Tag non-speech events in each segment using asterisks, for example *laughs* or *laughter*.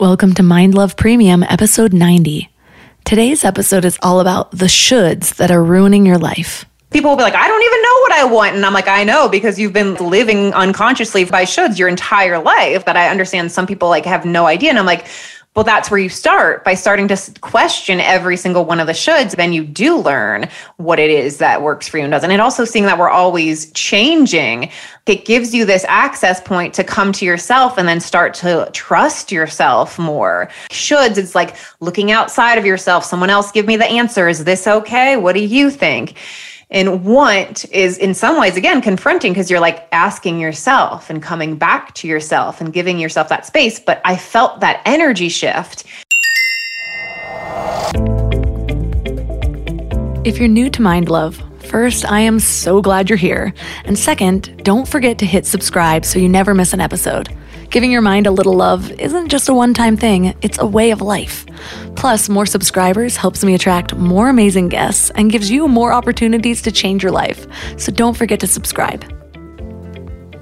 Welcome to Mind Love Premium, episode 90. Today's episode is all about the shoulds that are ruining your life. People will be like, I don't even know what I want. And I'm like, I know because you've been living unconsciously by shoulds your entire life. That I understand some people like have no idea. And I'm like, well, that's where you start by starting to question every single one of the shoulds. Then you do learn what it is that works for you and doesn't. And also seeing that we're always changing, it gives you this access point to come to yourself and then start to trust yourself more. Shoulds, it's like looking outside of yourself. Someone else give me the answer. Is this okay? What do you think? And want is in some ways, again, confronting because you're like asking yourself and coming back to yourself and giving yourself that space. But I felt that energy shift. If you're new to Mind Love, first, I am so glad you're here. And second, don't forget to hit subscribe so you never miss an episode. Giving your mind a little love isn't just a one time thing, it's a way of life. Plus, more subscribers helps me attract more amazing guests and gives you more opportunities to change your life. So don't forget to subscribe.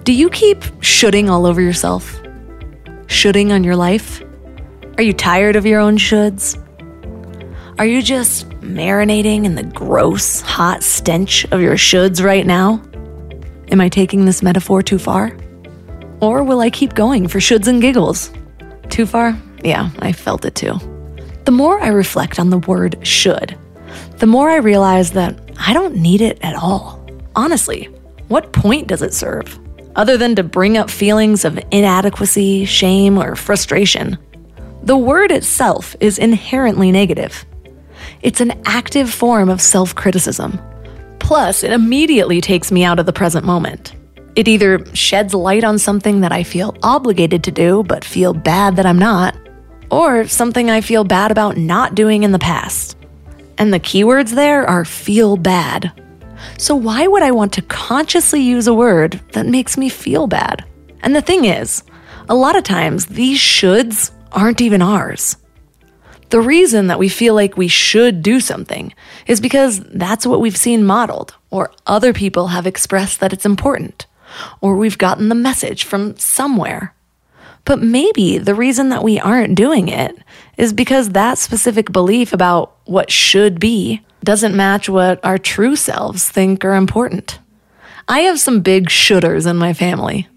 Do you keep shoulding all over yourself? Shoulding on your life? Are you tired of your own shoulds? Are you just marinating in the gross, hot stench of your shoulds right now? Am I taking this metaphor too far? Or will I keep going for shoulds and giggles? Too far? Yeah, I felt it too. The more I reflect on the word should, the more I realize that I don't need it at all. Honestly, what point does it serve? Other than to bring up feelings of inadequacy, shame, or frustration. The word itself is inherently negative. It's an active form of self criticism. Plus, it immediately takes me out of the present moment. It either sheds light on something that I feel obligated to do but feel bad that I'm not, or something I feel bad about not doing in the past. And the keywords there are feel bad. So, why would I want to consciously use a word that makes me feel bad? And the thing is, a lot of times these shoulds aren't even ours. The reason that we feel like we should do something is because that's what we've seen modeled, or other people have expressed that it's important or we've gotten the message from somewhere. But maybe the reason that we aren't doing it is because that specific belief about what should be doesn't match what our true selves think are important. I have some big shoulders in my family.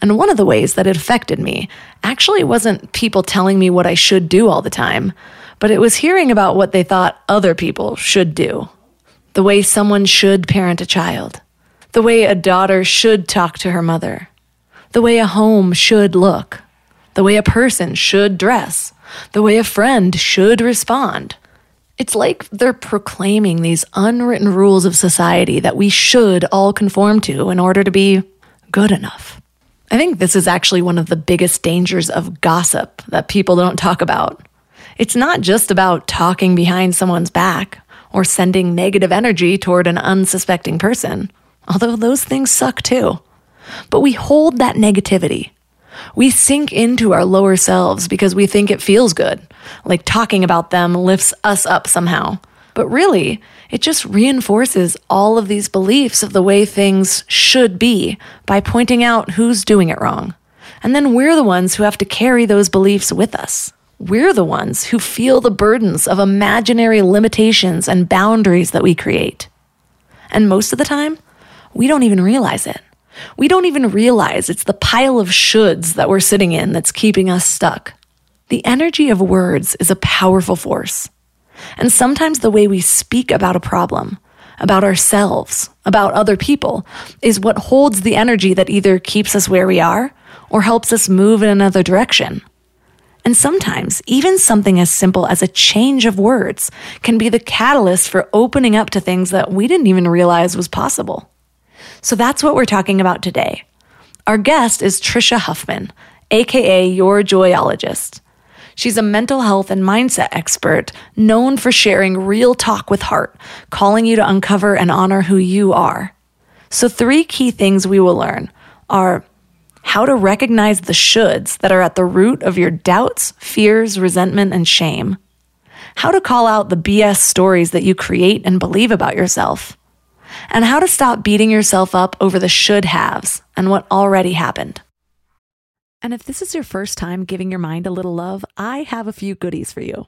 And one of the ways that it affected me actually wasn't people telling me what I should do all the time, but it was hearing about what they thought other people should do. The way someone should parent a child, the way a daughter should talk to her mother, the way a home should look, the way a person should dress, the way a friend should respond. It's like they're proclaiming these unwritten rules of society that we should all conform to in order to be good enough. I think this is actually one of the biggest dangers of gossip that people don't talk about. It's not just about talking behind someone's back or sending negative energy toward an unsuspecting person although those things suck too. But we hold that negativity. We sink into our lower selves because we think it feels good, like talking about them lifts us up somehow. But really, it just reinforces all of these beliefs of the way things should be by pointing out who's doing it wrong. And then we're the ones who have to carry those beliefs with us. We're the ones who feel the burdens of imaginary limitations and boundaries that we create. And most of the time, we don't even realize it. We don't even realize it's the pile of shoulds that we're sitting in that's keeping us stuck. The energy of words is a powerful force. And sometimes the way we speak about a problem, about ourselves, about other people, is what holds the energy that either keeps us where we are or helps us move in another direction. And sometimes, even something as simple as a change of words can be the catalyst for opening up to things that we didn't even realize was possible. So that's what we're talking about today. Our guest is Tricia Huffman, aka your joyologist. She's a mental health and mindset expert known for sharing real talk with heart, calling you to uncover and honor who you are. So, three key things we will learn are how to recognize the shoulds that are at the root of your doubts, fears, resentment, and shame, how to call out the BS stories that you create and believe about yourself, and how to stop beating yourself up over the should haves and what already happened. And if this is your first time giving your mind a little love, I have a few goodies for you.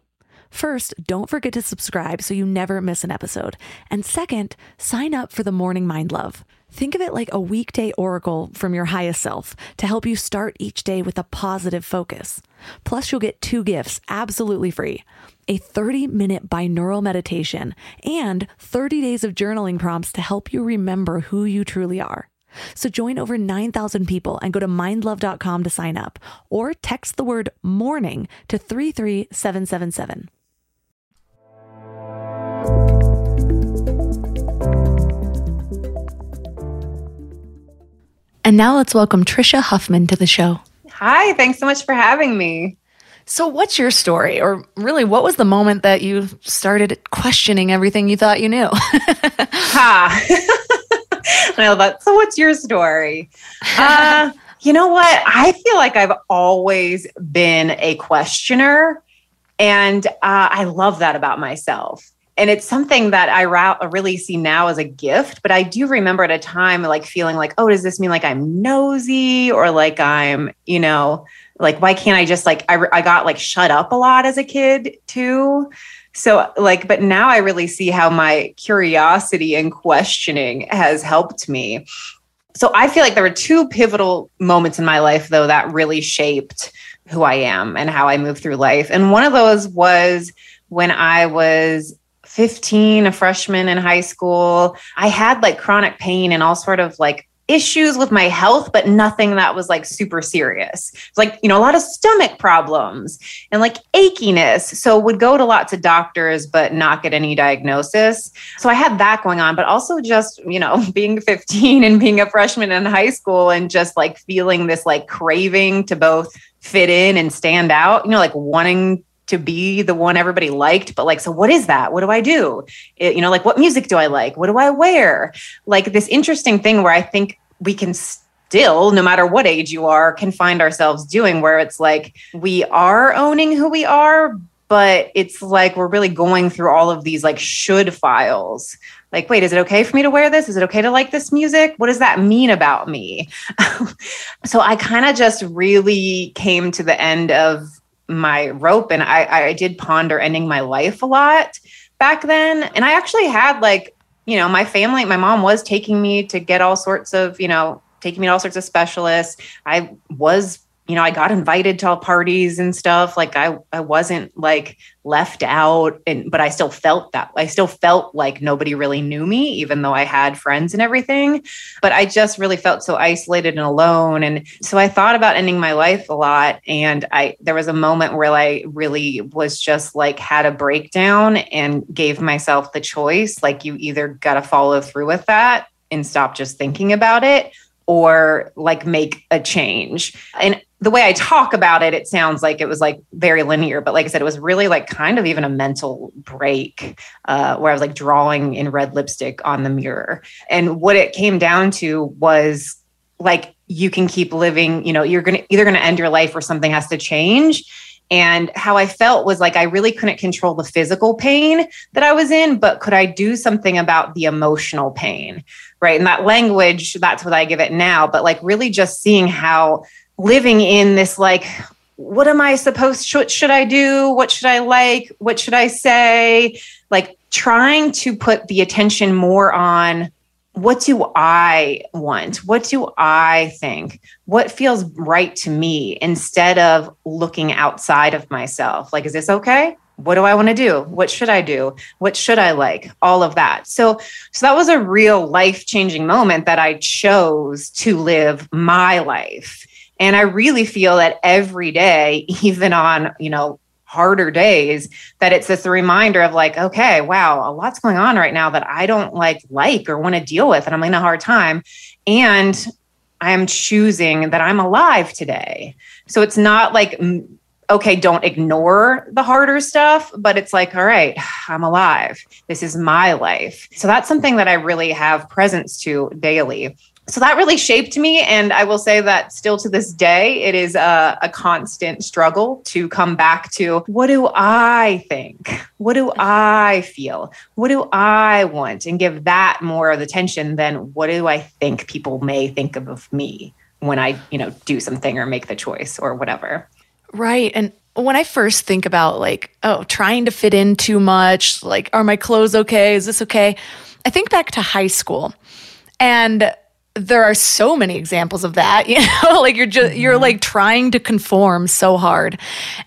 First, don't forget to subscribe so you never miss an episode. And second, sign up for the Morning Mind Love. Think of it like a weekday oracle from your highest self to help you start each day with a positive focus. Plus, you'll get two gifts absolutely free a 30 minute binaural meditation and 30 days of journaling prompts to help you remember who you truly are. So join over 9,000 people and go to mindlove.com to sign up or text the word morning to 33777. And now let's welcome Tricia Huffman to the show. Hi, thanks so much for having me. So, what's your story? Or really, what was the moment that you started questioning everything you thought you knew? *laughs* ha. *laughs* I love So, what's your story? Uh, you know what? I feel like I've always been a questioner. And uh, I love that about myself and it's something that I really see now as a gift. But I do remember at a time like feeling like, oh, does this mean like I'm nosy or like I'm, you know, like why can't I just like I, I got like shut up a lot as a kid too. So like, but now I really see how my curiosity and questioning has helped me. So I feel like there were two pivotal moments in my life though that really shaped who I am and how I move through life. And one of those was when I was 15, a freshman in high school. I had like chronic pain and all sort of like issues with my health, but nothing that was like super serious. Like, you know, a lot of stomach problems and like achiness. So would go to lots of doctors, but not get any diagnosis. So I had that going on, but also just, you know, *laughs* being 15 and being a freshman in high school and just like feeling this like craving to both fit in and stand out, you know, like wanting to be the one everybody liked but like so what is that? What do i do? It, you know like what music do i like? What do i wear? Like this interesting thing where i think we can still no matter what age you are can find ourselves doing where it's like we are owning who we are but it's like we're really going through all of these like should files. Like wait is it okay for me to wear this? Is it okay to like this music? What does that mean about me? *laughs* So i kind of just really came to the end of my rope and I, I did ponder ending my life a lot back then. And I actually had like, you know, my family, my mom was taking me to get all sorts of, you know, taking me to all sorts of specialists. I was you know, I got invited to all parties and stuff. Like I, I wasn't like left out and, but I still felt that I still felt like nobody really knew me, even though I had friends and everything. But I just really felt so isolated and alone. And so I thought about ending my life a lot. And I, there was a moment where I really was just like had a breakdown and gave myself the choice. Like you either got to follow through with that and stop just thinking about it or like make a change. And the way I talk about it, it sounds like it was like very linear, but like I said, it was really like kind of even a mental break uh, where I was like drawing in red lipstick on the mirror. And what it came down to was like, you can keep living, you know, you're going to either going to end your life or something has to change. And how I felt was like I really couldn't control the physical pain that I was in, but could I do something about the emotional pain? Right. And that language, that's what I give it now. But like really just seeing how living in this like what am i supposed should should i do what should i like what should i say like trying to put the attention more on what do i want? What do i think? What feels right to me instead of looking outside of myself? Like is this okay? What do i want to do? What should i do? What should i like? All of that. So so that was a real life changing moment that i chose to live my life. And I really feel that every day, *laughs* even on, you know, harder days, that it's this a reminder of like, okay, wow, a lot's going on right now that I don't like like or want to deal with. And I'm in a hard time. And I'm choosing that I'm alive today. So it's not like, okay, don't ignore the harder stuff, but it's like, all right, I'm alive. This is my life. So that's something that I really have presence to daily so that really shaped me and i will say that still to this day it is a, a, constant struggle to come back to what do i think what do i feel what do i want and give that more of the attention than what do i think people may think of, of me when I, you know, do something or make the choice or whatever. Right. And when I first think about like, oh, trying to fit in too much, like, are my clothes okay? Is this okay? I think back to high school and there are so many examples of that, *laughs* you know, like you're just, you're mm-hmm. like trying to conform so hard.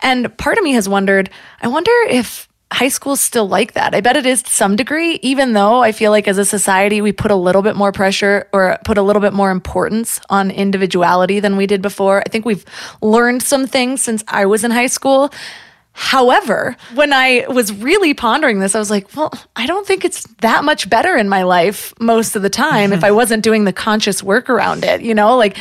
And part of me has wondered, I wonder if high school's still like that. I bet it is to some degree, even though I feel like as a society, we put a little bit more pressure or put a little bit more importance on individuality than we did before. I think we've learned some things since I was in high school. However, when I was really pondering this, I was like, well, I don't think it's that much better in my life most of the time if mm-hmm. I wasn't doing the conscious work around it, you know, like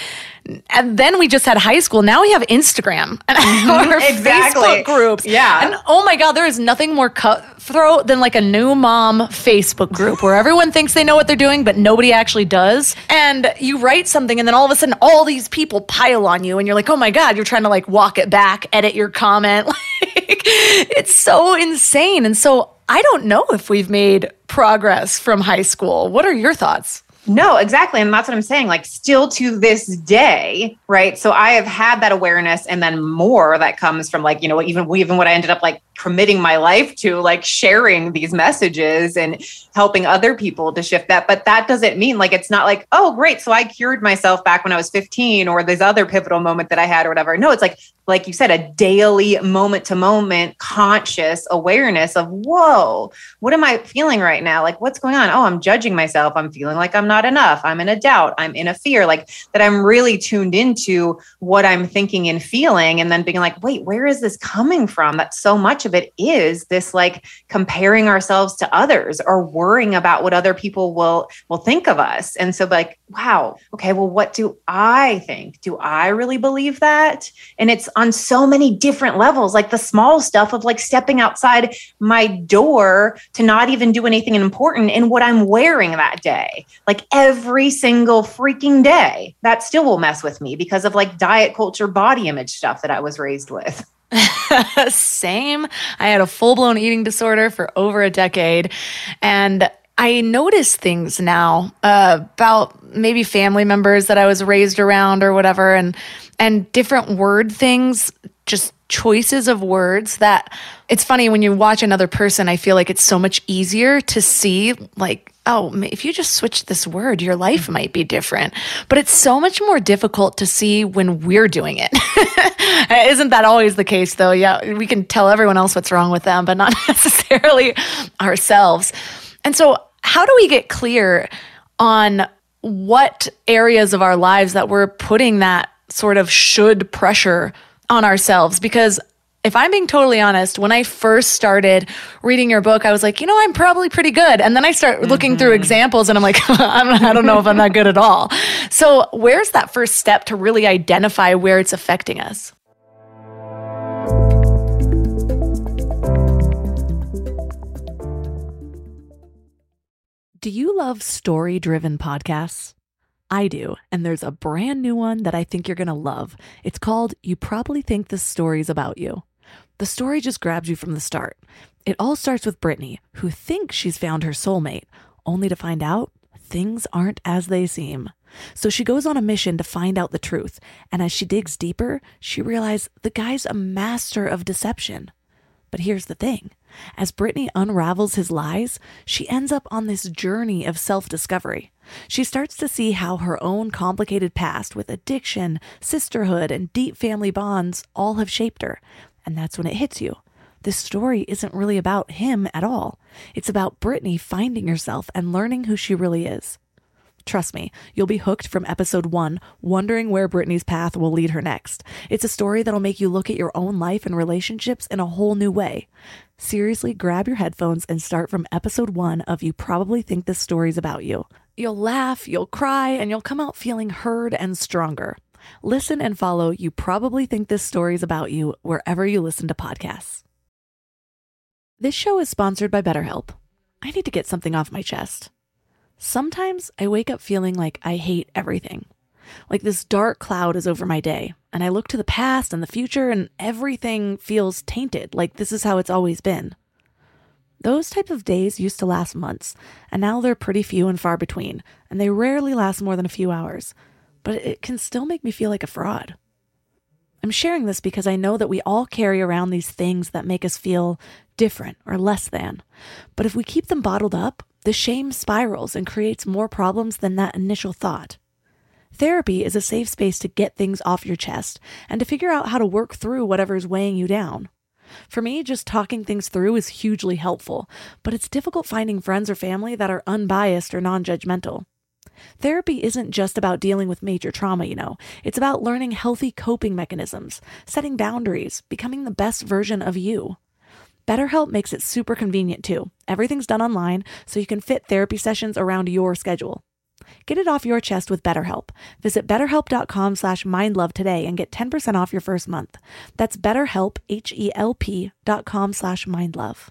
and then we just had high school. Now we have Instagram and *laughs* mm-hmm, our exactly. Facebook groups. Yeah. And oh my God, there is nothing more cutthroat than like a new mom Facebook group where everyone thinks they know what they're doing, but nobody actually does. And you write something, and then all of a sudden, all these people pile on you, and you're like, oh my God, you're trying to like walk it back, edit your comment. *laughs* like, it's so insane. And so I don't know if we've made progress from high school. What are your thoughts? No, exactly. And that's what I'm saying. Like, still to this day, right? So I have had that awareness and then more that comes from like, you know, even even what I ended up like committing my life to like sharing these messages and helping other people to shift that but that doesn't mean like it's not like oh great so i cured myself back when i was 15 or this other pivotal moment that i had or whatever no it's like like you said a daily moment to moment conscious awareness of whoa what am i feeling right now? Like what's going on? Oh i'm judging myself. I'm feeling like i'm not enough. I'm in a doubt. I'm in a fear like that i'm really tuned into what i'm thinking and feeling and then being like wait where is this coming from That so much of it is this like comparing ourselves to others or worrying about what other people will will think of us? And so like wow okay well what do i think? Do i really believe that? And it's on so many different levels like the small stuff of like stepping outside my door to not even do anything important in what i'm wearing that day like every single freaking day that still will mess with me because of like diet culture body image stuff that i was raised with *laughs* Same. I had a full blown eating disorder for over a decade. And I notice things now uh, about maybe family members that I was raised around or whatever, and and different word things, just choices of words that it's funny when you watch another person. I feel like it's so much easier to see like oh, if you just switch this word, your life might be different. But it's so much more difficult to see when we're doing it. *laughs* Isn't that always the case, though? Yeah, we can tell everyone else what's wrong with them, but not *laughs* necessarily ourselves. And so, how do we get clear on what areas of our lives that we're putting that sort of should pressure on ourselves? Because if I'm being totally honest, when I first started reading your book, I was like, you know, I'm probably pretty good. And then I start looking mm-hmm. through examples and I'm like, *laughs* I don't know if I'm that good at all. So, where's that first step to really identify where it's affecting us? Do you love story driven podcasts? I do, and there's a brand new one that I think you're going to love. It's called You Probably Think This Story's About You. The story just grabs you from the start. It all starts with Brittany, who thinks she's found her soulmate, only to find out things aren't as they seem. So she goes on a mission to find out the truth, and as she digs deeper, she realizes the guy's a master of deception. But here's the thing as Brittany unravels his lies, she ends up on this journey of self discovery. She starts to see how her own complicated past with addiction, sisterhood, and deep family bonds all have shaped her, and that's when it hits you. This story isn't really about him at all. It's about Brittany finding herself and learning who she really is. Trust me, you'll be hooked from episode one, wondering where Brittany's path will lead her next. It's a story that'll make you look at your own life and relationships in a whole new way. Seriously, grab your headphones and start from episode one of You Probably Think This Story's About You. You'll laugh, you'll cry, and you'll come out feeling heard and stronger. Listen and follow You Probably Think This Story's About You wherever you listen to podcasts. This show is sponsored by BetterHelp. I need to get something off my chest. Sometimes I wake up feeling like I hate everything. Like this dark cloud is over my day, and I look to the past and the future, and everything feels tainted, like this is how it's always been. Those type of days used to last months, and now they're pretty few and far between, and they rarely last more than a few hours. but it can still make me feel like a fraud. I'm sharing this because I know that we all carry around these things that make us feel different or less than. But if we keep them bottled up, the shame spirals and creates more problems than that initial thought. Therapy is a safe space to get things off your chest and to figure out how to work through whatever is weighing you down. For me, just talking things through is hugely helpful, but it's difficult finding friends or family that are unbiased or non judgmental. Therapy isn't just about dealing with major trauma, you know. It's about learning healthy coping mechanisms, setting boundaries, becoming the best version of you. BetterHelp makes it super convenient too. Everything's done online, so you can fit therapy sessions around your schedule. Get it off your chest with BetterHelp. Visit betterhelp.com slash mindlove today and get 10% off your first month. That's betterhelp, com slash mindlove.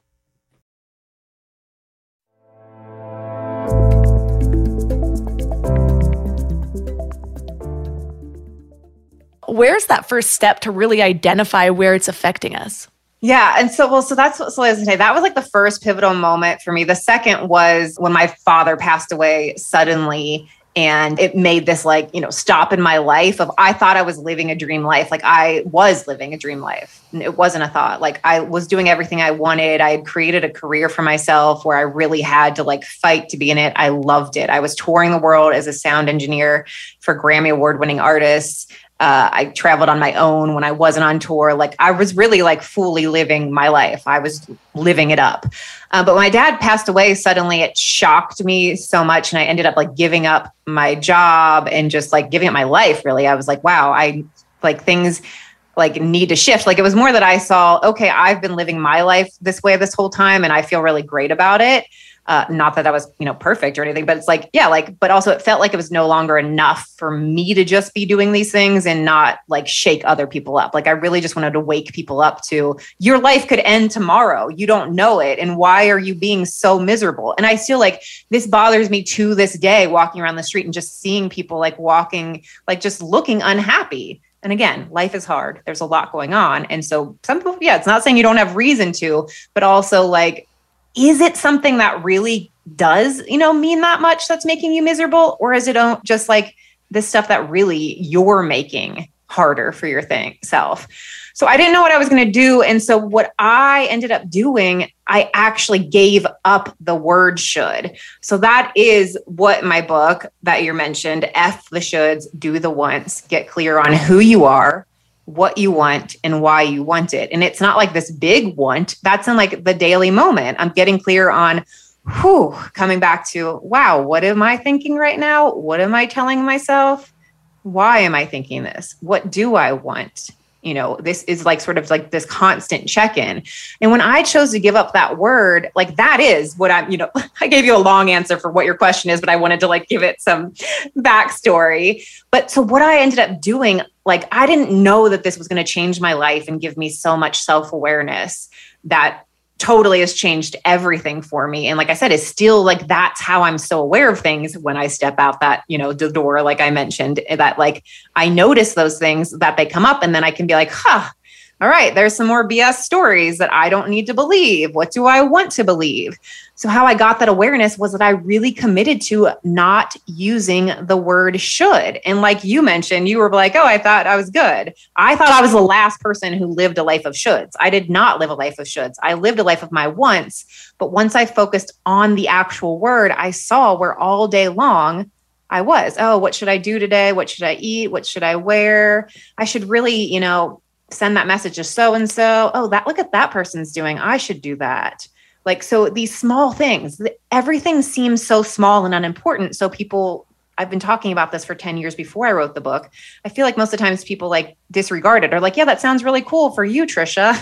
Where's that first step to really identify where it's affecting us? Yeah. And so, well, so that's what so I was say. That was like the first pivotal moment for me. The second was when my father passed away suddenly. And it made this like, you know, stop in my life of I thought I was living a dream life. Like I was living a dream life. It wasn't a thought. Like I was doing everything I wanted. I had created a career for myself where I really had to like fight to be in it. I loved it. I was touring the world as a sound engineer for Grammy award winning artists. Uh, I traveled on my own when I wasn't on tour. Like I was really like fully living my life. I was living it up. Uh, but my dad passed away, suddenly it shocked me so much. And I ended up like giving up my job and just like giving up my life. Really, I was like, wow, I like things like need to shift. Like it was more that I saw, okay, I've been living my life this way this whole time and I feel really great about it. Uh, not that that was you know perfect or anything but it's like yeah like but also it felt like it was no longer enough for me to just be doing these things and not like shake other people up. Like i really just wanted to wake people up to your life could end tomorrow. You don't know it. And why are you being so miserable? And i feel like this bothers me to this day walking around the street and just seeing people like walking like just looking unhappy. And again, life is hard. There's a lot going on. And so some people, yeah, it's not saying you don't have reason to, but also like is it something that really does, you know, mean that much that's making you miserable? Or is it just like this stuff that really you're making harder for your thing self? So I didn't know what I was going to do. And so what I ended up doing, I actually gave up the word should. So that is what my book that you mentioned, F the shoulds, do the wants get clear on who you are, what you want and why you want it. And it's not like this big want. That's in like the daily moment. I'm getting clear on whew, coming back to, wow, what am I thinking right now? What am I telling myself? Why am I thinking this? What do I want? You know this is like sort of like this constant check-in. And when i chose to give up that word like that is what i'm you know *laughs* i gave you a long answer for what your question is but i wanted to like give it some backstory. But so what i ended up doing like i didn't know that this was going to change my life and give me so much self-awareness that totally has changed everything for me. And like i said it's still like that's how i'm so aware of things when i step out that you know the door like i mentioned that like i notice those things that they come up and then i can be like huh all right, there's some more BS stories that I don't need to believe. What do I want to believe? So, how I got that awareness was that I really committed to not using the word should. And like you mentioned, you were like, oh, I thought I was good. I thought I was the last person who lived a life of shoulds. I did not live a life of shoulds. I lived a life of my wants. But once I focused on the actual word, I saw where all day long I was. Oh, what should I do today? What should I eat? What should I wear? I should really, you know, send that message to so and so. Oh, that look at that person's doing. I should do that. Like so these small things, everything seems so small and unimportant. So people I've been talking about this for 10 years before I wrote the book. I feel like most of the times people like disregard it or like, yeah, that sounds really cool for you, Tricia.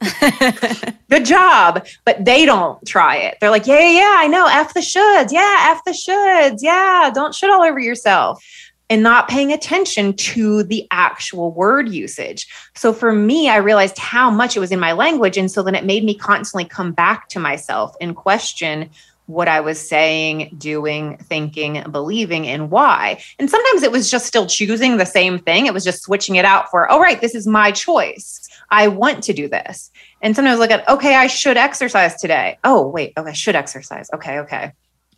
*laughs* Good job. But they don't try it. They're like, yeah, yeah, yeah, I know. F the shoulds. Yeah, F the shoulds. Yeah, don't shit all over yourself and not paying attention to the actual word usage. So for me, I realized how much it was in my language. And so then it made me constantly come back to myself and question what I was saying, doing, thinking, believing, and why. And sometimes it was just still choosing the same thing. It was just switching it out for, oh, right, this is my choice. I want to do this. And sometimes look at, okay, I should exercise today. Oh, wait, okay, I should exercise. Okay, okay.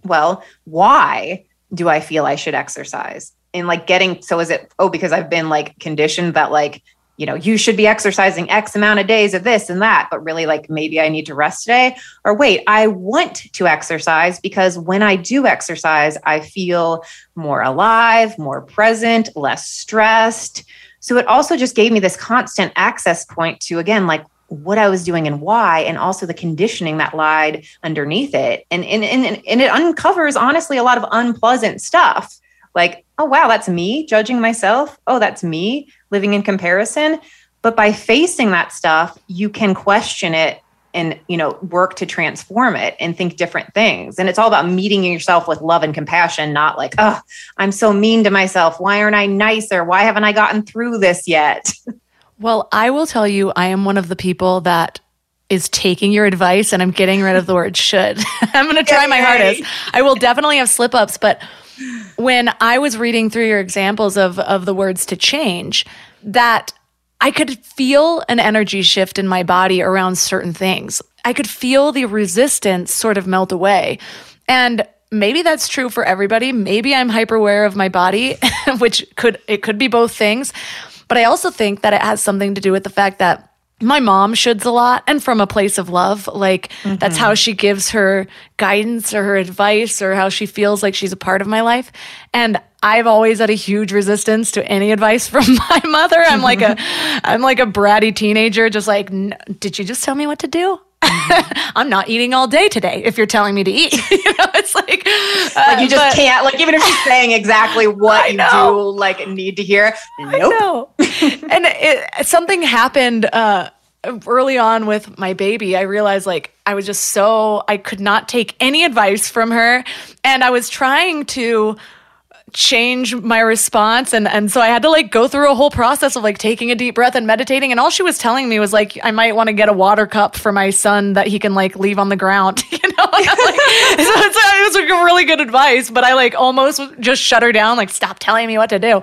Well, why do I feel I should exercise? In like getting so is it oh because I've been like conditioned that like you know, you should be exercising X amount of days of this and that, but really like maybe I need to rest today. Or wait, I want to exercise because when I do exercise, I feel more alive, more present, less stressed. So it also just gave me this constant access point to, again, like what I was doing and why, and also the conditioning that lied underneath it. And, and, and, and it uncovers, honestly, a lot of unpleasant stuff. Like, oh, wow, that's me judging myself. Oh, that's me living in comparison. But by facing that stuff, you can question it and you know work to transform it and think different things. And it's all about meeting yourself with love and compassion not like oh i'm so mean to myself. Why aren't i nicer? Why haven't i gotten through this yet? *laughs* Well i will tell you i am one of the people that is taking your advice and i'm getting rid of the word should. *laughs* I'm going to try my hardest. I will definitely have slip ups but when I was reading through your examples of of the words to change, that I could feel an energy shift in my body around certain things. I could feel the resistance sort of melt away. And maybe that's true for everybody. Maybe I'm hyper aware of my body, *laughs* which could it could be both things. But I also think that it has something to do with the fact that my mom shoulds a lot and from a place of love. Like mm-hmm. that's how she gives her guidance or her advice or how she feels like she's a part of my life. And I've always had a huge resistance to any advice *laughs* from my mother. I'm like a *laughs* I'm like a bratty teenager just like did you just tell me what to do? Mm-hmm. *laughs* I'm not eating all day today if you're telling me to eat. *laughs* you know, it's like, uh, like you just but, can't, like, even if she's saying exactly *laughs* what you do, like, need to hear. Nope. and it, something happened uh, early on with my baby. I realized, like, I was just so, I could not take any advice from her. And I was trying to, change my response. And and so I had to like go through a whole process of like taking a deep breath and meditating. And all she was telling me was like I might want to get a water cup for my son that he can like leave on the ground *laughs* you know? Like, *laughs* so, it was like really good advice but I like almost just shut her down like stop telling me what to do.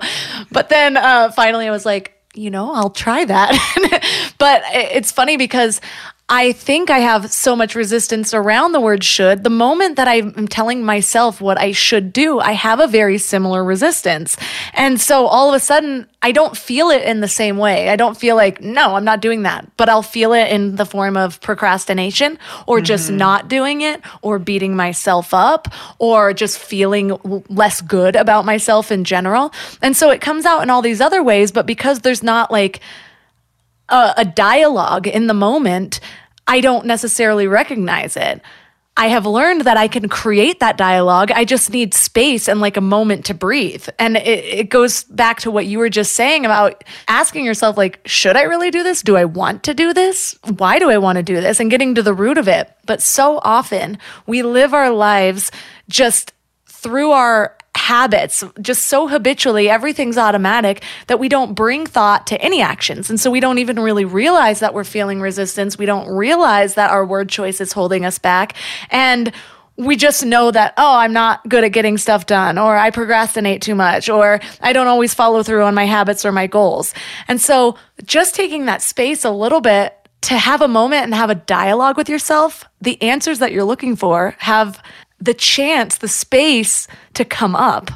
But then uh finally I was like you know, I'll try that. *laughs* but it's funny because I think I have so much resistance around the word should. The moment that I'm telling myself what I should do, I have a very similar resistance. And so all of a sudden, I don't feel it in the same way. I don't feel like, no, I'm not doing that. But I'll feel it in the form of procrastination or mm-hmm. just not doing it or beating myself up or just feeling less good about myself in general. And so it comes out in all these other ways. But because there's not like, a, a dialogue in the moment, I don't necessarily recognize it. I have learned that I can create that dialogue. I just need space and like a moment to breathe. And it, it, goes back to what you were just saying about asking yourself, like, should I really do this? Do I want to do this? Why do I want to do this? And getting to the root of it. But so often we live our lives just through our habits just so habitually everything's automatic that we don't bring thought to any actions. And so we don't even really realize that we're feeling resistance. We don't realize that our word choice is holding us back. And we just know that, oh, I'm not good at getting stuff done, or I procrastinate too much, or I don't always follow through on my habits or my goals. And so just taking that space a little bit to have a moment and have a dialogue with yourself, the answers that you're looking for have the chance, the space to come up.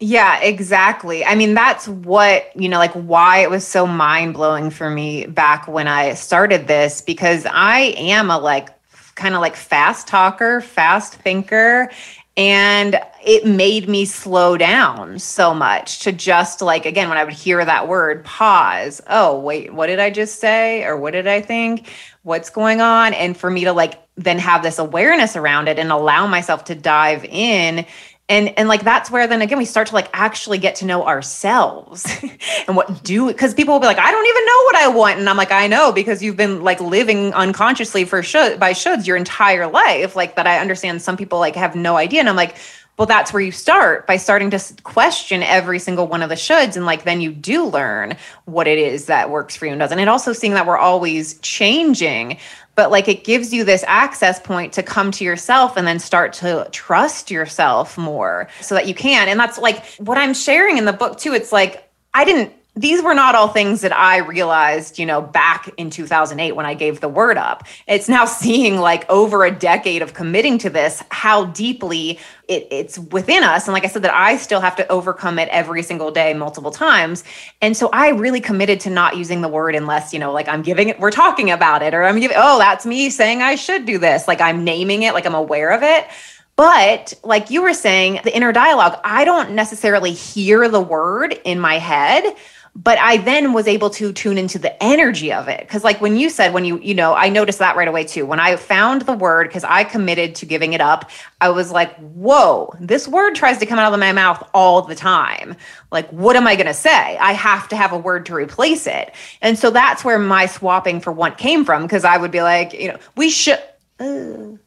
Yeah, exactly. I mean, that's what, you know, like why it was so mind blowing for me back when I started this, because I am a like kind of like fast talker, fast thinker. And it made me slow down so much to just like, again, when I would hear that word, pause. Oh, wait, what did I just say? Or what did I think? What's going on? And for me to like then have this awareness around it and allow myself to dive in and and like that's where then again we start to like actually get to know ourselves *laughs* and what do because people will be like i don't even know what i want and i'm like i know because you've been like living unconsciously for should by shoulds your entire life like that i understand some people like have no idea and i'm like well that's where you start by starting to question every single one of the shoulds and like then you do learn what it is that works for you and doesn't. And also seeing that we're always changing but like it gives you this access point to come to yourself and then start to trust yourself more so that you can. And that's like what i'm sharing in the book too it's like i didn't these were not all things that I realized, you know, back in 2008 when I gave the word up. It's now *laughs* seeing like over a decade of committing to this, how deeply it, it's within us. And like I said, that I still have to overcome it every single day, multiple times. And so I really committed to not using the word unless, you know, like I'm giving it, we're talking about it, or I'm giving, oh, that's me saying I should do this. Like I'm naming it, like I'm aware of it. But like you were saying, the inner dialogue, I don't necessarily hear the word in my head but i then was able to tune into the energy of it. Because like when you said when you you know i noticed that right away too. When i found the word because i committed to giving it up i was like whoa this word tries to come out of my mouth all the time. Like what am i going to say? I have to have a word to replace it. And so that's where my swapping for want came from because i would be like you know we should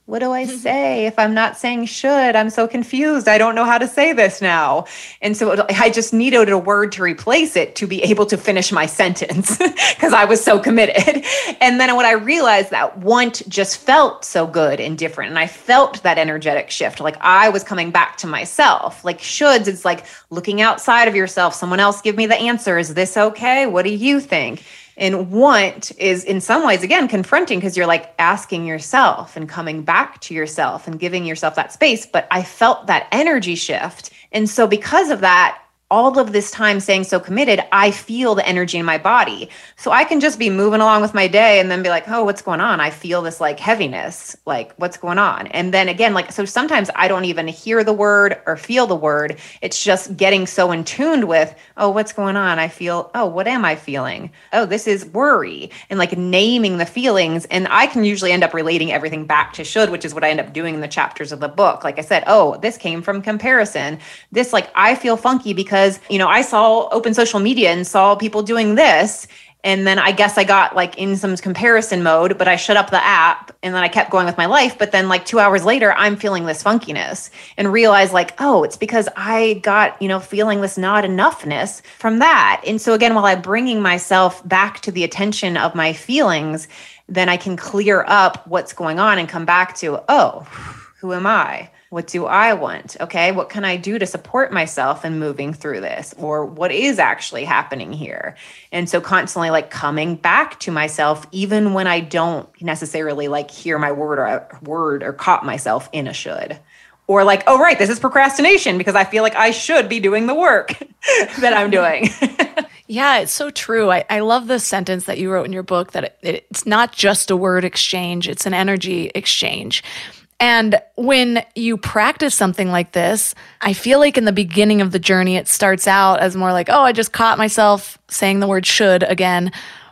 what do I *laughs* say if I'm not saying should? I'm so confused. I don't know how to say this now. And so I just needed a word to replace it to be able to finish my sentence *laughs* because I was so committed. And then when I realized that want just felt so good and different, and I felt that energetic shift, like I was coming back to myself. Like shoulds, it's like looking outside of yourself. Someone else give me the answer. Is this okay? What do you think? And want is in some ways, again, confronting because you're like asking yourself and coming back to yourself and giving yourself that space. But I felt that energy shift. And so, because of that, all of this time saying so committed, I feel the energy in my body. So I can just be moving along with my day and then be like, oh, what's going on? I feel this like heaviness, like what's going on? And then again, like, so sometimes I don't even hear the word or feel the word. It's just getting so in tuned with, oh, what's going on? I feel, oh, what am I feeling? Oh, this is worry and like naming the feelings. And I can usually end up relating everything back to should, which is what I end up doing in the chapters of the book. Like I said, oh, this came from comparison. This, like, I feel funky because because, you know, I saw open social media and saw people doing this. And then I guess I got like in some comparison mode, but I shut up the app and then I kept going with my life. But then, like two hours later, I'm feeling this funkiness and realize, like, oh, it's because I got, you know, feeling this not enoughness from that. And so, again, while I'm bringing myself back to the attention of my feelings, then I can clear up what's going on and come back to, oh, who am I? What do I want? Okay. What can I do to support myself in moving through this? Or what is actually happening here? And so constantly like coming back to myself, even when I don't necessarily like hear my word or word or caught myself in a should. Or like, oh, right, this is procrastination because I feel like I should be doing the work *laughs* that I'm doing. *laughs* Yeah, it's so true. I, I love the sentence that you wrote in your book that it, it's not just a word exchange, it's an energy exchange. And when you practice something like this, I feel like in the beginning of the journey, it starts out as more like, oh, I just caught myself saying the word should again.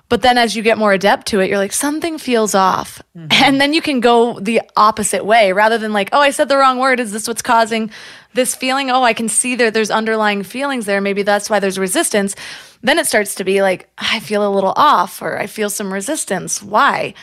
But then as you get more adept to it, you're like, something feels off. Mm-hmm. And then you can go the opposite way rather than like, oh, I said the wrong word. Is this what's causing this feeling? Oh, I can see there, there's underlying feelings there. Maybe that's why there's resistance. Then it starts to be like, I feel a little off or I feel some resistance. Why?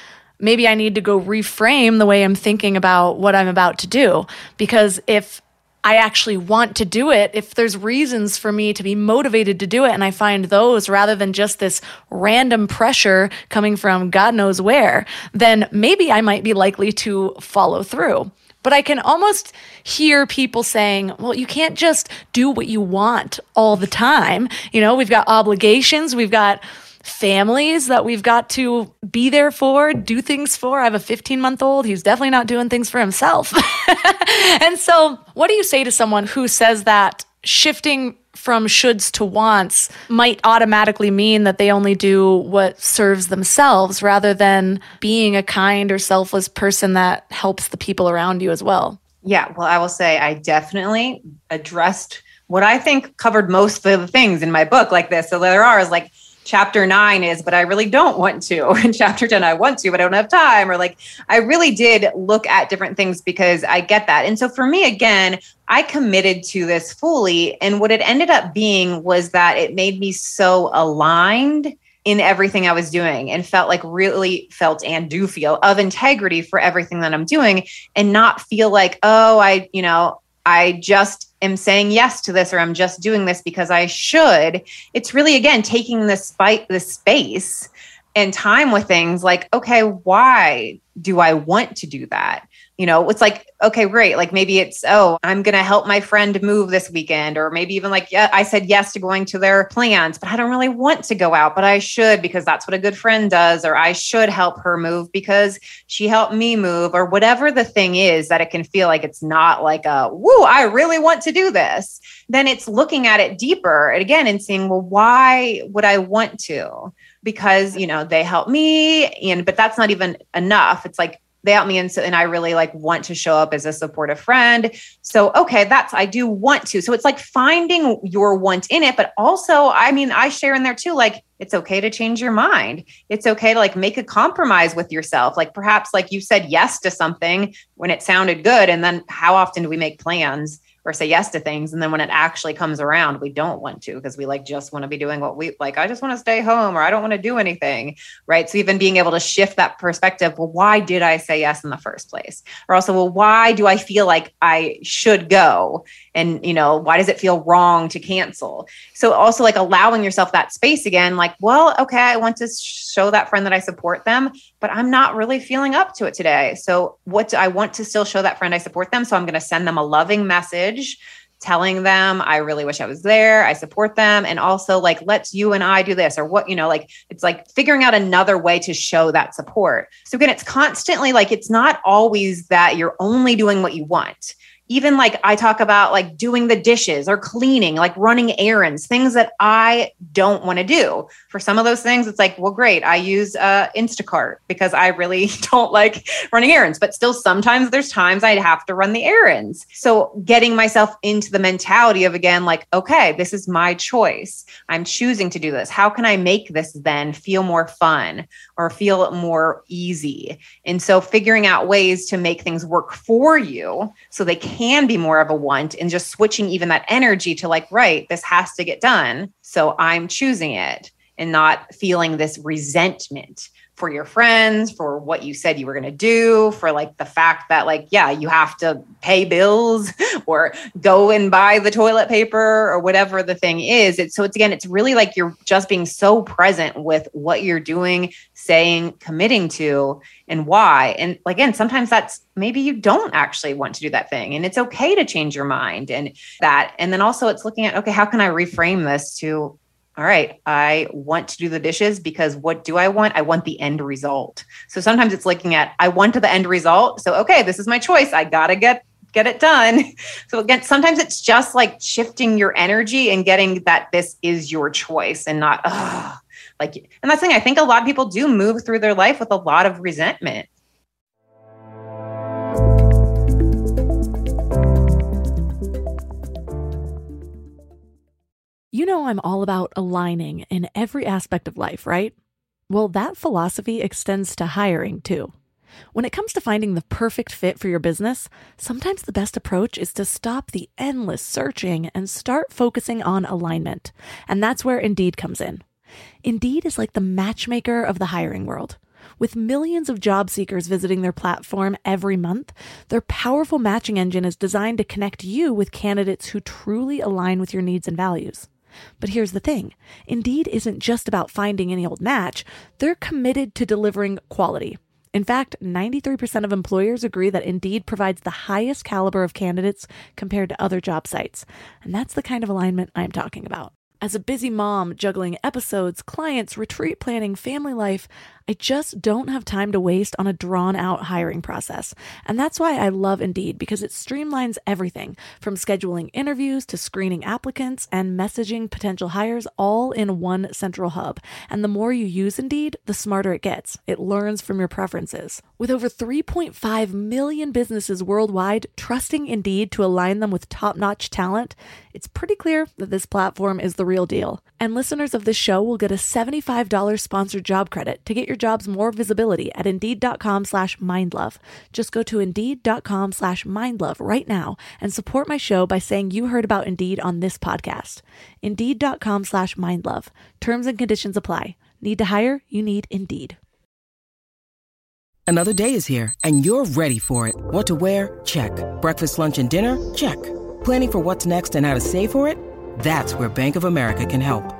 Maybe I need to go reframe the way I'm thinking about what I'm about to do. Because if I actually want to do it, if there's reasons for me to be motivated to do it, and I find those rather than just this random pressure coming from God knows where, then maybe I might be likely to follow through. But I can almost hear people saying, well, you can't just do what you want all the time. You know, we've got obligations, we've got families that we've got to be there for, do things for. I have a 15 month old. He's definitely not doing things for himself. *laughs* and so, what do you say to someone who says that shifting from shoulds to wants might automatically mean that they only do what serves themselves rather than being a kind or selfless person that helps the people around you as well? Yeah, well, I will say I definitely addressed what I think covered most of the things in my book like this. So there are is like chapter nine is, but I really don't want to. *laughs* And chapter 10, I want to, but I don't have time. Or like, I really did look at different things because I get that. And so for me, again, I committed to this fully. And what it ended up being was that it made me so aligned in everything I was doing and felt like really felt and do feel of integrity for everything that I'm doing and not feel like, oh, I, you know, I just am saying yes to this or I'm just doing this because I should. It's really again taking the spite the space and time with things like, okay, why do I want to do that? You know, it's like, okay, great. Like maybe it's, oh, I'm going to help my friend move this weekend. Or maybe even like, yeah, I said yes to going to their plans, but I don't really want to go out, but I should because that's what a good friend does. Or I should help her move because she helped me move, or whatever the thing is that it can feel like it's not like a, woo, I really want to do this. Then it's looking at it deeper and again and seeing, well, why would I want to? because you know they help me and but that's not even enough it's like they help me and so and I really like want to show up as a supportive friend. So okay, that's I do want to. So it's like finding your want in it, but also I mean I share in there too like it's okay to change your mind. It's okay to like make a compromise with yourself. Like perhaps like you said yes to something when it sounded good and then how often do we make plans or say yes to things. And then when it actually comes around we don't want to because we like just want to be doing what we like i just want to stay home or i don't want to do anything right? So even being able to shift that perspective well why did i say yes in the first place? Or also well why do i feel like i should go? And you know why does it feel wrong to cancel? So also like allowing yourself that space again like well okay i want to show that friend that i support them but i'm not really feeling up to it today. So what do i want to still show that friend i support them so i'm going to send them a loving message telling them i really wish i was there i support them and also like let's you and i do this or what you know like it's like figuring out another way to show that support. So again it's constantly like it's not always that you're only doing what you want even like I talk about like doing the dishes or cleaning, like running errands, things that I don't want to do. For some of those things, it's like, well, great. I use uh, Instacart because I really *laughs* don't like running errands, but still sometimes there's times I'd have to run the errands. So getting myself into the mentality of again, like, okay, this is my choice. I'm choosing to do this. How can I make this then feel more fun or feel more easy? And so figuring out ways to make things work for you so they can can be more of a want and just switching even that energy to like, right, this has to get done. So I'm choosing it and not feeling this resentment for your friends, for what you said you were going to do, for like the fact that, like, yeah, you have to pay bills *laughs* or go and buy the toilet paper or whatever the thing is. It's so it's again, it's really like you're just being so present with what you're doing, saying, committing to, and why. And again, sometimes that's maybe you don't actually want to do that thing and it's okay to change your mind and that. And then also it's looking at, okay, how can I reframe this to all right, I want to do the dishes because what do I want? I want the end result. So sometimes it's looking at I want to the end result. So okay, this is my choice. I got to get get it done. *laughs* So again, sometimes it's just like shifting your energy and getting that this is your choice and not like and that's the thing I think a lot of people do move through their life with a lot of resentment. You know, I'm all about aligning in every aspect of life, right? Well, that philosophy extends to hiring too. When it comes to finding the perfect fit for your business, sometimes the best approach is to stop the endless searching and start focusing on alignment. And that's where Indeed comes in. Indeed is like the matchmaker of the hiring world. With millions of job seekers visiting their platform every month, their powerful matching engine is designed to connect you with candidates who truly align with your needs and values. But here's the thing Indeed isn't just about finding any old match, they're committed to delivering quality. In fact, 93% of employers agree that Indeed provides the highest caliber of candidates compared to other job sites. And that's the kind of alignment I'm talking about. As a busy mom juggling episodes, clients, retreat planning, family life, I just don't have time to waste on a drawn out hiring process. And that's why I love Indeed because it streamlines everything from scheduling interviews to screening applicants and messaging potential hires all in one central hub. And the more you use Indeed, the smarter it gets. It learns from your preferences. With over 3.5 million businesses worldwide trusting Indeed to align them with top notch talent, it's pretty clear that this platform is the real deal. And listeners of this show will get a $75 sponsored job credit to get your jobs more visibility at Indeed.com slash mindlove. Just go to Indeed.com slash mindlove right now and support my show by saying you heard about Indeed on this podcast. Indeed.com slash mindlove. Terms and conditions apply. Need to hire? You need Indeed. Another day is here and you're ready for it. What to wear? Check. Breakfast, lunch, and dinner? Check. Planning for what's next and how to save for it? That's where Bank of America can help.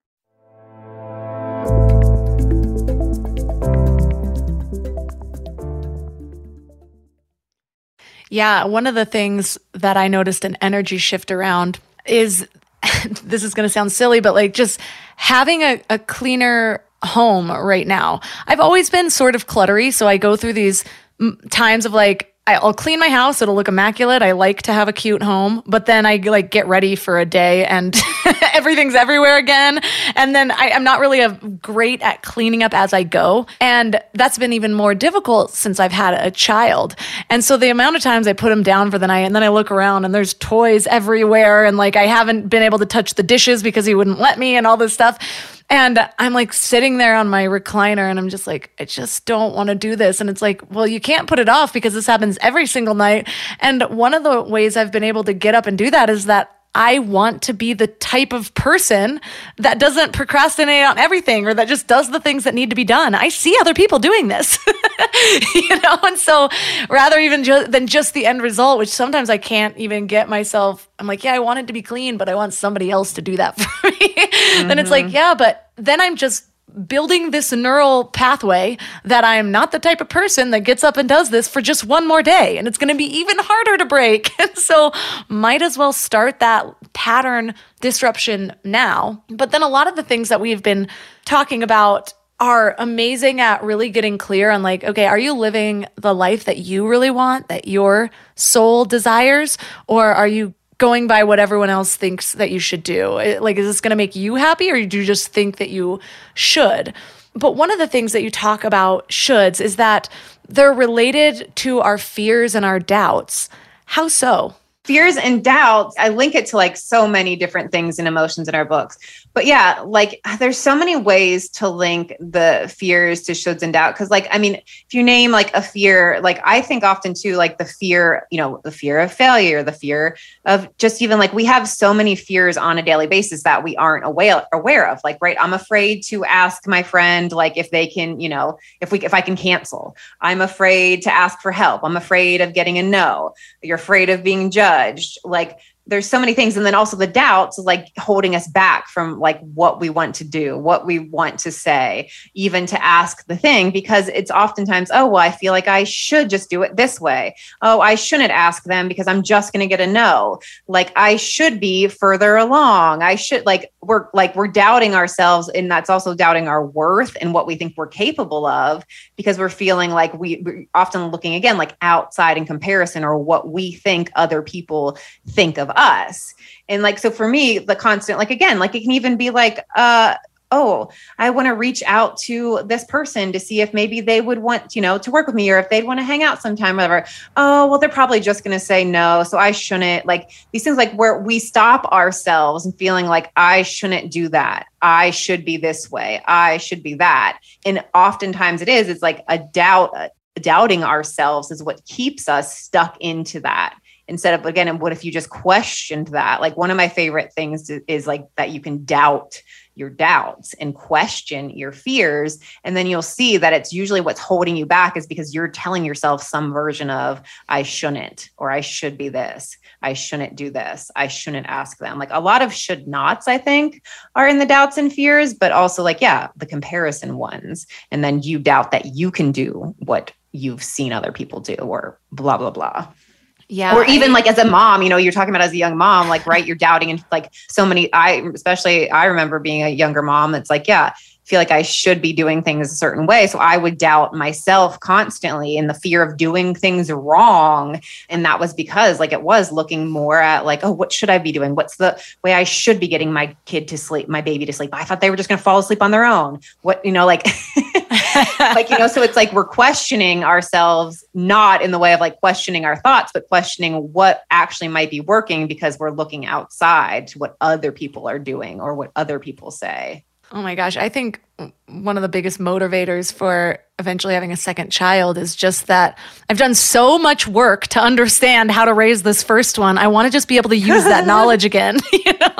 Yeah, one of the things that I noticed an energy shift around is *laughs* this is going to sound silly, but like just having a, a cleaner home right now. I've always been sort of cluttery, so I go through these times of like I'll clean my house. It'll look immaculate. I like to have a cute home, but then I like get ready for a day and *laughs* everything's everywhere again. And then I, am not really a great at cleaning up as I go. And that's been even more difficult since I've had a child. And so the amount of times I put him down for the night and then I look around and there's toys everywhere. And like I haven't been able to touch the dishes because he wouldn't let me and all this stuff. And I'm like sitting there on my recliner and I'm just like, I just don't want to do this. And it's like, well, you can't put it off because this happens every single night. And one of the ways I've been able to get up and do that is that I want to be the type of person that doesn't procrastinate on everything or that just does the things that need to be done. I see other people doing this, *laughs* you know, and so rather even ju- than just the end result, which sometimes I can't even get myself, I'm like, yeah, I want it to be clean, but I want somebody else to do that *laughs* for me. Mm-hmm. then it's like, mm-hmm. yeah, but then I'm just building this neural pathway that I'm not the type of person that gets up and does this for just one more day. And it's going to be even harder to break. *laughs* And so might as well start that pattern disruption now. But then a lot of the things that we've been talking about are amazing at really getting clear on like, okay, are you living the life that you really want, that your soul desires? Or are you going by what everyone else thinks that you should do. Like, is this going to make you happy or do you just think that you should? But one of the things that you talk about shoulds is that they're related to our fears and our doubts. How so? Fears and doubts, I link it to like so many different things and emotions in our books but yeah, like there's so many ways to link the fears to shoulds and doubt. Cause like, I mean, if you name like a fear, like I think often too, like the fear, you know, the fear of failure, the fear of just even like we have so many fears on a daily basis that we aren't aware aware of. Like, right, I'm afraid to ask my friend, like if they can, you know, if we if I can cancel. I'm afraid to ask for help. I'm afraid of getting a no. You're afraid of being judged. Like there's so many things. And then also the doubts like holding us back from like what we want to do what we want to say even to ask the thing because it's oftentimes oh well i feel like i should just do it this way. Oh i shouldn't ask them because i'm just going to get a no. Like i should be further along. I should like we're like we're doubting ourselves and that's also doubting our worth and what we think we're capable of because we're feeling like we, we're often looking again like outside in comparison or what we think other people think of us. And like, so for me, the constant, like, again, like it can even be like, uh, oh, I want to reach out to this person to see if maybe they would want, you know, to work with me or if they'd want to hang out sometime, whatever. Oh, well, they're probably just going to say no. So I shouldn't like these things like where we stop ourselves and feeling like I shouldn't do that. I should be this way. I should be that. And oftentimes it is, it's like a doubt, uh, doubting ourselves is what keeps us stuck into that instead of again and what if you just questioned that like one of my favorite things is, is, like that you can doubt your doubts and question your fears. And then you'll see that it's usually what's holding you back is because you're telling yourself some version of i shouldn't or i should be this i shouldn't do this i shouldn't ask them. Like a lot of should nots i think are in the doubts and fears but also like yeah the comparison ones. And then you doubt that you can do what you've seen other people do or blah blah blah yeah. Or even like as a mom, you know, you're talking about as a young mom, like, right, you're doubting and like so many, I, especially I remember being a younger mom. It's like, yeah, feel like I should be doing things a certain way. So I would doubt myself constantly in the fear of doing things wrong. And that was because like it was looking more at like, oh, what should I be doing? What's the way I should be getting my kid to sleep, my baby to sleep? I thought they were just going to fall asleep on their own. What, you know, like *laughs* *laughs* like, you know, so it's like we're questioning ourselves, not in the way of like questioning our thoughts, but questioning what actually might be working because we're looking outside to what other people are doing or what other people say. Oh my gosh. I think one of the biggest motivators for eventually having a second child is just that I've done so much work to understand how to raise this first one. I want to just be able to use that *laughs* knowledge again. *laughs* you know,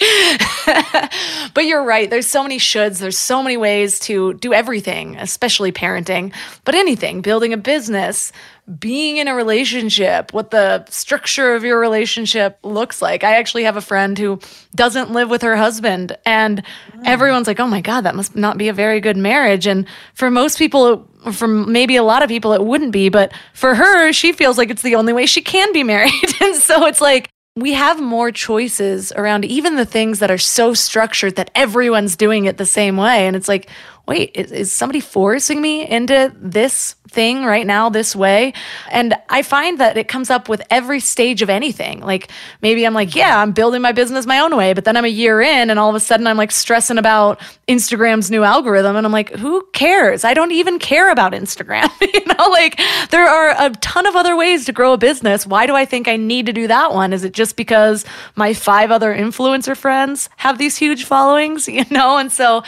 like, *laughs* but you're right. There's so many shoulds. There's so many ways to do everything, especially parenting, but anything, building a business, being in a relationship, what the structure of your relationship looks like. I actually have a friend who doesn't live with her husband, and mm. everyone's like, oh my God, that must not be a very good marriage. And for most people, for maybe a lot of people, it wouldn't be. But for her, she feels like it's the only way she can be married. *laughs* and so it's like, we have more choices around even the things that are so structured that everyone's doing it the same way. And it's like, wait, is, is, somebody forcing me into this thing right now, this way? And I find that it comes up with every stage of anything. Like maybe I'm like, yeah, I'm building my business my own way, but then I'm a year in and all of a sudden I'm like stressing about Instagram's new algorithm. And I'm like, who cares? I don't even care about Instagram. *laughs* you know, like there are a ton of other ways to grow a business. Why do I think I need to do that one? Is it just because my five other influencer friends have these huge followings, *laughs* you know? And so,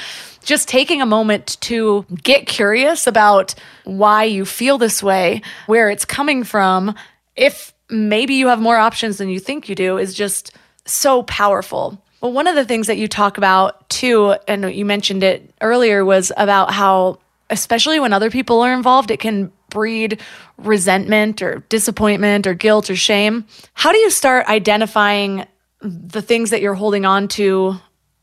just taking a moment to get curious about why you feel this way, where it's coming from, if maybe you have more options than you think you do, is just so powerful. Well, one of the things that you talk about too, and you mentioned it earlier, was about how, especially when other people are involved, it can breed resentment or disappointment or guilt or shame. How do you start identifying the things that you're holding on to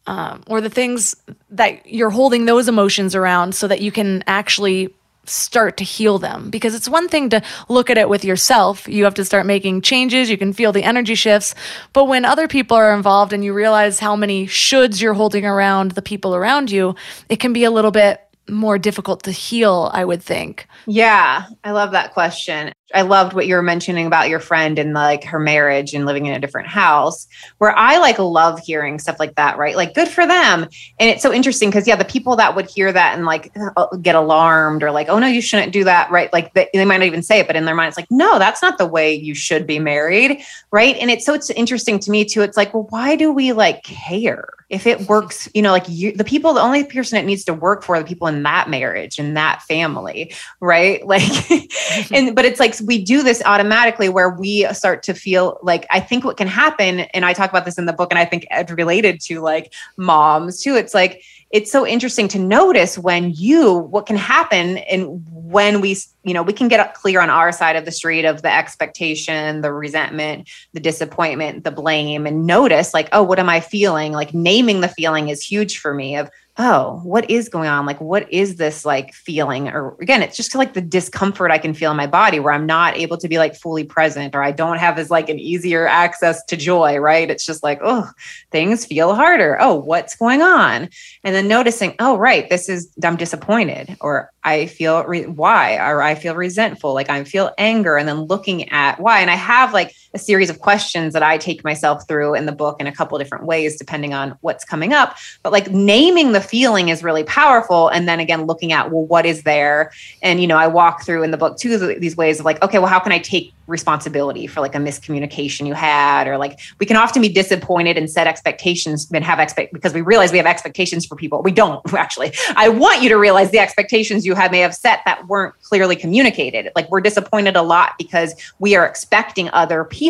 um, or the things that you're holding those emotions around so that you can actually start to heal them. Because it's one thing to look at it with yourself. You have to start making changes. You can feel the energy shifts. But when other people are involved and you realize how many shoulds you're holding around the people around you it can be a little bit more difficult to heal i would think yeah i love that question I loved what you were mentioning about your friend and like her marriage and living in a different house, where I like love hearing stuff like that, right? Like, good for them. And it's so interesting because, yeah, the people that would hear that and like uh, get alarmed or like, oh, no, you shouldn't do that, right? Like, they, they might not even say it, but in their mind, it's like, no, that's not the way you should be married, right? And it's so it's interesting to me too. It's like, well, why do we like care? If it works, you know, like you, the people, the only person it needs to work for, the people in that marriage and that family, right? *laughs* Like, mm-hmm. and, but it's like we do this automatically where we start to feel like, I think what can happen, and I talk about this in the book, and I think it's related to like moms too. It's like, it's so interesting to notice when you what can happen and when we you know we can get clear on our side of the street of the expectation the resentment the disappointment the blame and notice like oh what am i feeling? Like naming the feeling is huge for me of oh, what is going on? Like, what is this like feeling? Or again, it's just like the discomfort I can feel in my body where I'm not able to be like fully present or I don't have as like an easier access to joy, right? It's just like, oh, things feel harder. Oh, what's going on? And then noticing, oh, right, this is, I'm disappointed or I feel re- why, or I feel resentful, like I feel anger, and then looking at why. And I have like a series of questions that I take myself through in the book in a couple different ways, depending on what's coming up. But like naming the feeling is really powerful. And then again, looking at, well, what is there? And, you know, I walk through in the book too these ways of like, okay, well, how can I take responsibility for like a miscommunication you had or like we can often be disappointed and set expectations and have expect because we realize we have expectations for people we don't *laughs* actually i want you to realize the expectations you had may have set that weren't clearly communicated like we're disappointed a lot because we are expecting other people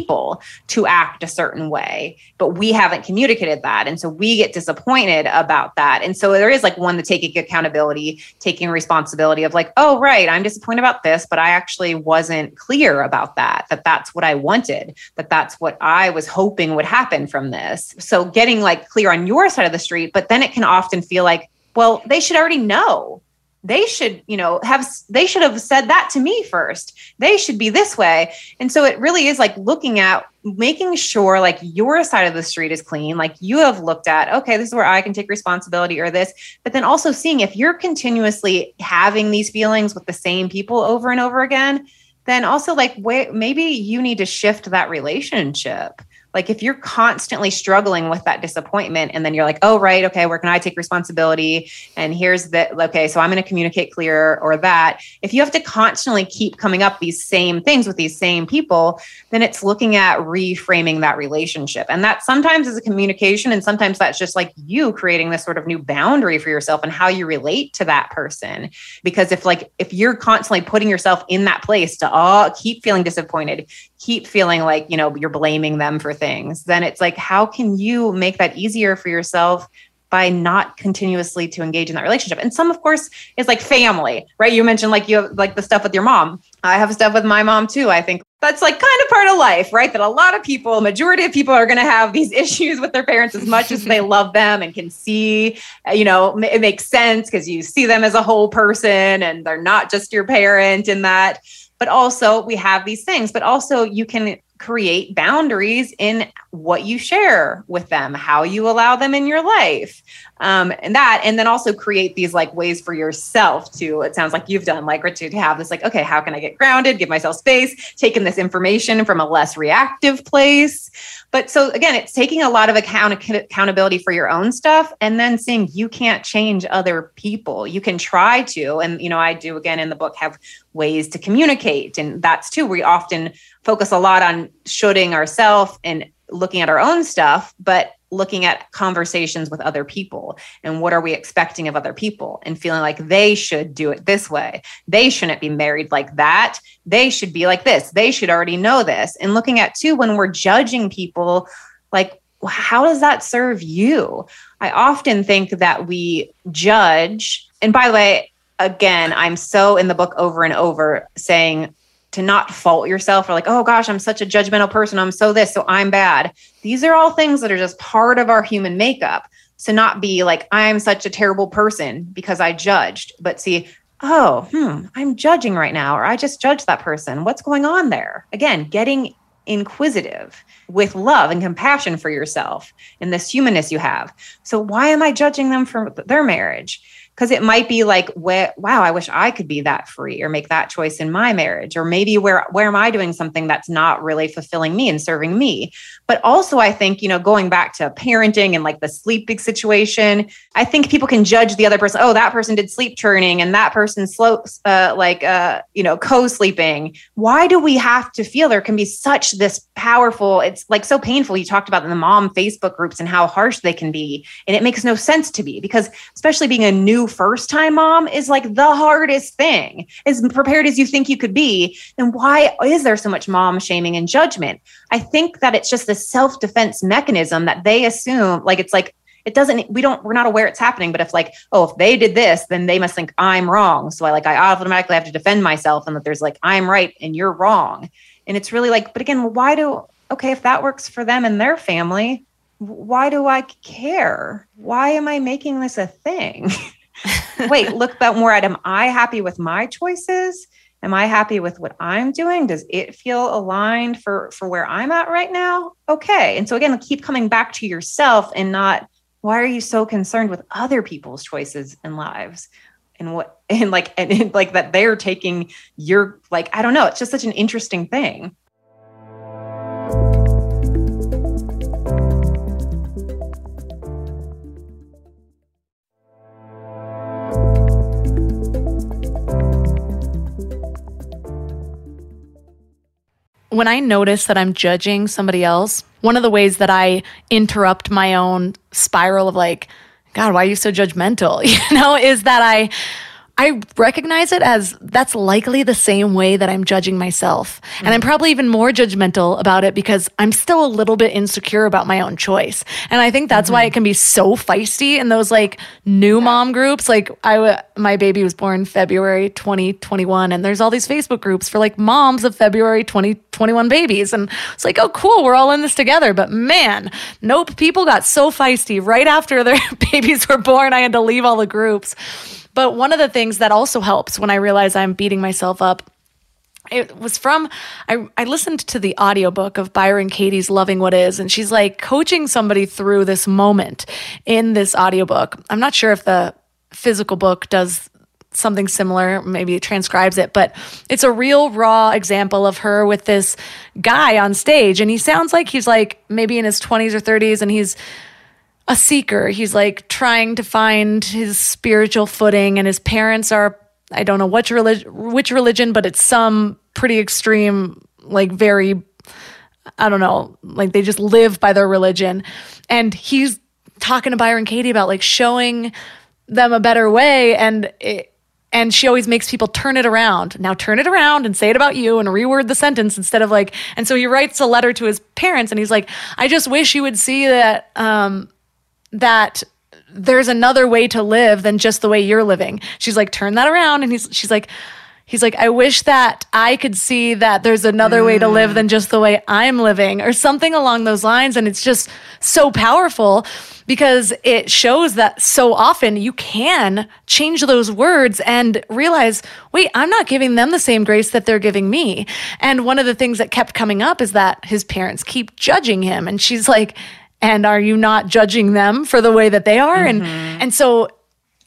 to act a certain way but we haven't communicated that. And so we get disappointed about that. And so there is like one the taking accountability taking responsibility of like oh right i'm disappointed about this but i actually wasn't clear about that, that that's what I wanted, that that's what I was hoping would happen from this. So getting like clear on your side of the street, but then it can often feel like, well, they should already know they should you know have they should have said that to me first. They should be this way. And so it really is like looking at making sure like your side of the street is clean. Like you have looked at okay this is where i can take responsibility or this. But then also seeing if you're continuously having these feelings with the same people over and over again then also like wait, maybe you need to shift that relationship like if you're constantly struggling with that disappointment and then you're like, oh, right, okay, where can I take responsibility? And here's the, okay, so I'm going to communicate clear or that. If you have to constantly keep coming up these same things with these same people, then it's looking at reframing that relationship. And that sometimes is a communication and sometimes that's just like you creating this sort of new boundary for yourself and how you relate to that person. Because if like, if you're constantly putting yourself in that place to oh, keep feeling disappointed, keep feeling like, you know, you're blaming them for things then it's like, how can you make that easier for yourself by not continuously to engage in that relationship. And some, of course, is like family, right? You mentioned like you have like the stuff with your mom. I have stuff with my mom too. I think that's like kind of part of life, right? That a lot of people, majority of people are going to have these *laughs* issues with their parents as much as they *laughs* love them and can see, you know, it makes sense because you see them as a whole person and they're not just your parent in that. But also, we have these things, but also you can create boundaries in what you share with them, how you allow them in your life, um, and that, and then also create these like ways for yourself to. It sounds like you've done like to have this like, okay, how can I get grounded, give myself space, taking this information from a less reactive place. But so again, it's taking a lot of account accountability for your own stuff, and then seeing you can't change other people. You can try to, and you know, I do again in the book have ways to communicate, and that's too. We often focus a lot on shooting ourselves and looking at our own stuff, but looking at conversations with other people and what are we expecting of other people and feeling like they should do it this way. They shouldn't be married like that. They should be like this. They should already know this. And looking at too, when we're judging people, like, how does that serve you? I often think that we judge. And by the way, again, I'm so in the book over and over saying, to not fault yourself or like, oh gosh, I'm such a judgmental person. I'm so this, so I'm bad. These are all things that are just part of our human makeup. So not be like, I'm such a terrible person because I judged, but see, oh, hmm, I'm judging right now, or I just judged that person. What's going on there? Again, getting inquisitive with love and compassion for yourself and this humanness you have. So why am I judging them for their marriage? Because it might be like wow i wish i could be that free or make that choice in my marriage or maybe where where am i doing something that's not really fulfilling me and serving me? But also i think you know going back to parenting and like the sleeping situation i think people can judge the other person oh that person did sleep training and that person slow uh, like uh you know co-sleeping. Why do we have to feel there can be such this powerful it's like so painful. You talked about the mom facebook groups and how harsh they can be and it makes no sense to me because especially being a new first time mom is like the hardest thing. As prepared as you think you could be, then why is there so much mom shaming and judgment? I think that it's just the self defense mechanism that they assume, like it's like, it doesn't we don't we're not aware it's happening but if like oh if they did this then they must think i'm wrong so i like i automatically have to defend myself and that there's like i'm right and you're wrong and it's really like but again why do okay if that works for them and their family why do i care why am i making this a thing *laughs* wait, look about more at am I happy with my choices? Am I happy with what I'm doing? Does it feel aligned for for where I'm at right now? Okay. And so again, keep coming back to yourself and not why are you so concerned with other people's choices and lives? And what *laughs* and like and, like that they're taking your like I don't know, it's just such an interesting thing. When I notice that I'm judging somebody else, one of the ways that I interrupt my own spiral of like, God, why are you so judgmental? *laughs* You know, is that I I recognize it as that's likely the same way that I'm judging myself. Mm-hmm. And I'm probably even more judgmental about it because I'm still a little bit insecure about my own choice. And I think that's mm-hmm. why it can be so feisty in those like new mom groups. Like I my baby was born February 2021 and there's all these Facebook groups for like moms of February 2021 babies and it's like, "Oh cool, we're all in this together." But man, nope, people got so feisty right after their *laughs* babies were born. I had to leave all the groups. But one of the things that also helps when I realize I'm beating myself up it was from I, I listened to the audiobook of byron katie's loving what is and she's like coaching somebody through this moment in this audiobook i'm not sure if the physical book does something similar maybe it transcribes it but it's a real raw example of her with this guy on stage and he sounds like he's like maybe in his 20s or 30s and he's a seeker. He's like trying to find his spiritual footing, and his parents are I don't know which religion, which religion, but it's some pretty extreme, like very, I don't know, like they just live by their religion. And he's talking to Byron Katie about like showing them a better way, and it, and she always makes people turn it around. Now turn it around and say it about you and reword the sentence instead of like. And so he writes a letter to his parents, and he's like, "I just wish you would see that um, that." There's another way to live than just the way you're living. She's like, turn that around. And he's, she's like, he's like, I wish that I could see that there's another way to live than just the way I'm living, or something along those lines. And it's just so powerful because it shows that so often you can change those words and realize, wait, I'm not giving them the same grace that they're giving me. And one of the things that kept coming up is that his parents keep judging him. And she's like, and are you not judging them for the way that they are? Mm-hmm. And and so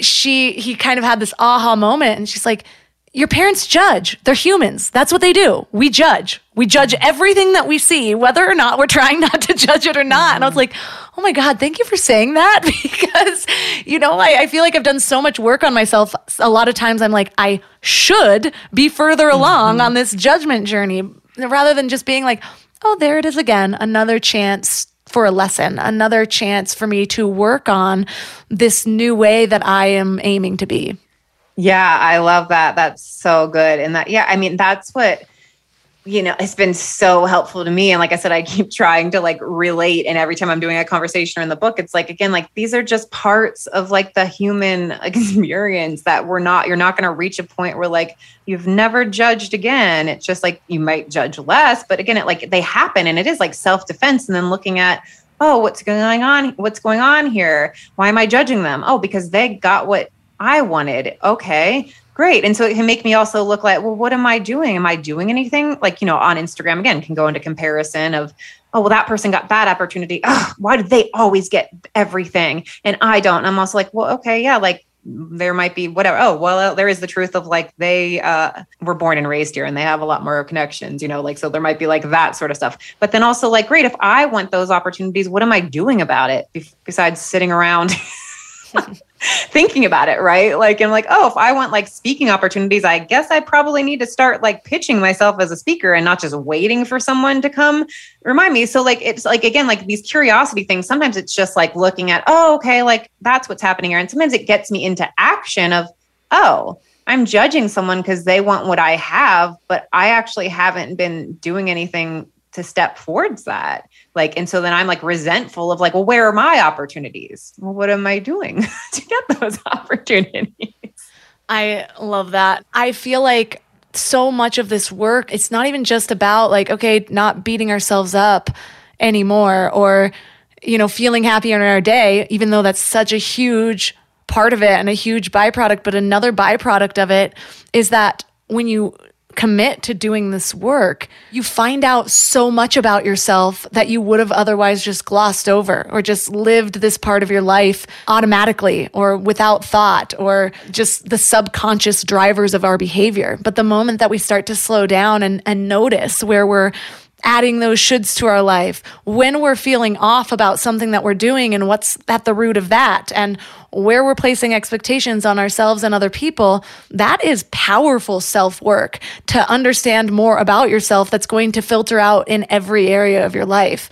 she he kind of had this aha moment and she's like, your parents judge. They're humans. That's what they do. We judge. We judge everything that we see, whether or not we're trying *laughs* not to judge it or not. And I was like, oh my God, thank you for saying that. *laughs* Because, you know, I, I, feel like I've done so much work on myself. A lot of times I'm like, I should be further along mm-hmm. on this judgment journey rather than just being like, oh, there it is again. Another chance for a lesson, another chance for me to work on this new way that I am aiming to be. Yeah, I love that. That's so good. And that, yeah, I mean, that's what, you know, it's been so helpful to me. And like I said, I keep *laughs* trying to like relate. And every time I'm doing a conversation or in the book, it's like, again, like these are just parts of like the human *laughs* experience that we're not, you're not going to reach a point where like you've never judged again. It's just like you might judge less. But again, it like they happen and it is like self defense. And then looking at, oh, what's going on? What's going on here? Why am I judging them? Oh, because they got what I wanted. Okay, great. And so it can make me also look like, well, what am I doing? Am I doing anything? Like, you know, on Instagram again, can go into comparison of, oh, well, that person got that opportunity. Why did they always get everything? And I don't. And I'm also like, well, okay, yeah, like there might be whatever. Oh, well, there is the truth of like they uh, were born and raised here and they have a lot more connections, you know, like so there might be like that sort of stuff. But then also like, great, if I want those opportunities, what am I doing about it besides sitting around? *laughs* *laughs* *laughs* thinking about it, right? Like, I'm like, oh, if I want like speaking opportunities, I guess I probably need to start like pitching myself as a speaker and not just waiting for someone to come remind me. So, like, it's like, again, like these curiosity things, sometimes it's just like looking at, oh, okay, like that's what's happening here. And sometimes it gets me into action of, oh, I'm judging someone because they want what I have, but I actually haven't been doing anything to step towards that. Like and so then i'm like resentful of like well where are my opportunities? Well what am i doing *laughs* to get those *laughs* opportunities? I love that. I feel like so much of this work it's not even just about like okay not beating ourselves up anymore or you know feeling happy in our day even though that's such a huge part of it and a huge byproduct but another byproduct of it is that when you commit to doing this work, you find out so much about yourself that you would have otherwise just glossed over or just lived this part of your life automatically or without thought or just the subconscious drivers of our behavior. But the moment that we start to slow down and, and notice where we're adding those shoulds to our life, when we're feeling off about something that we're doing and what's at the root of that, and where we're placing expectations on ourselves and other people, that is powerful self work to understand more about yourself that's going to filter out in every area of your life.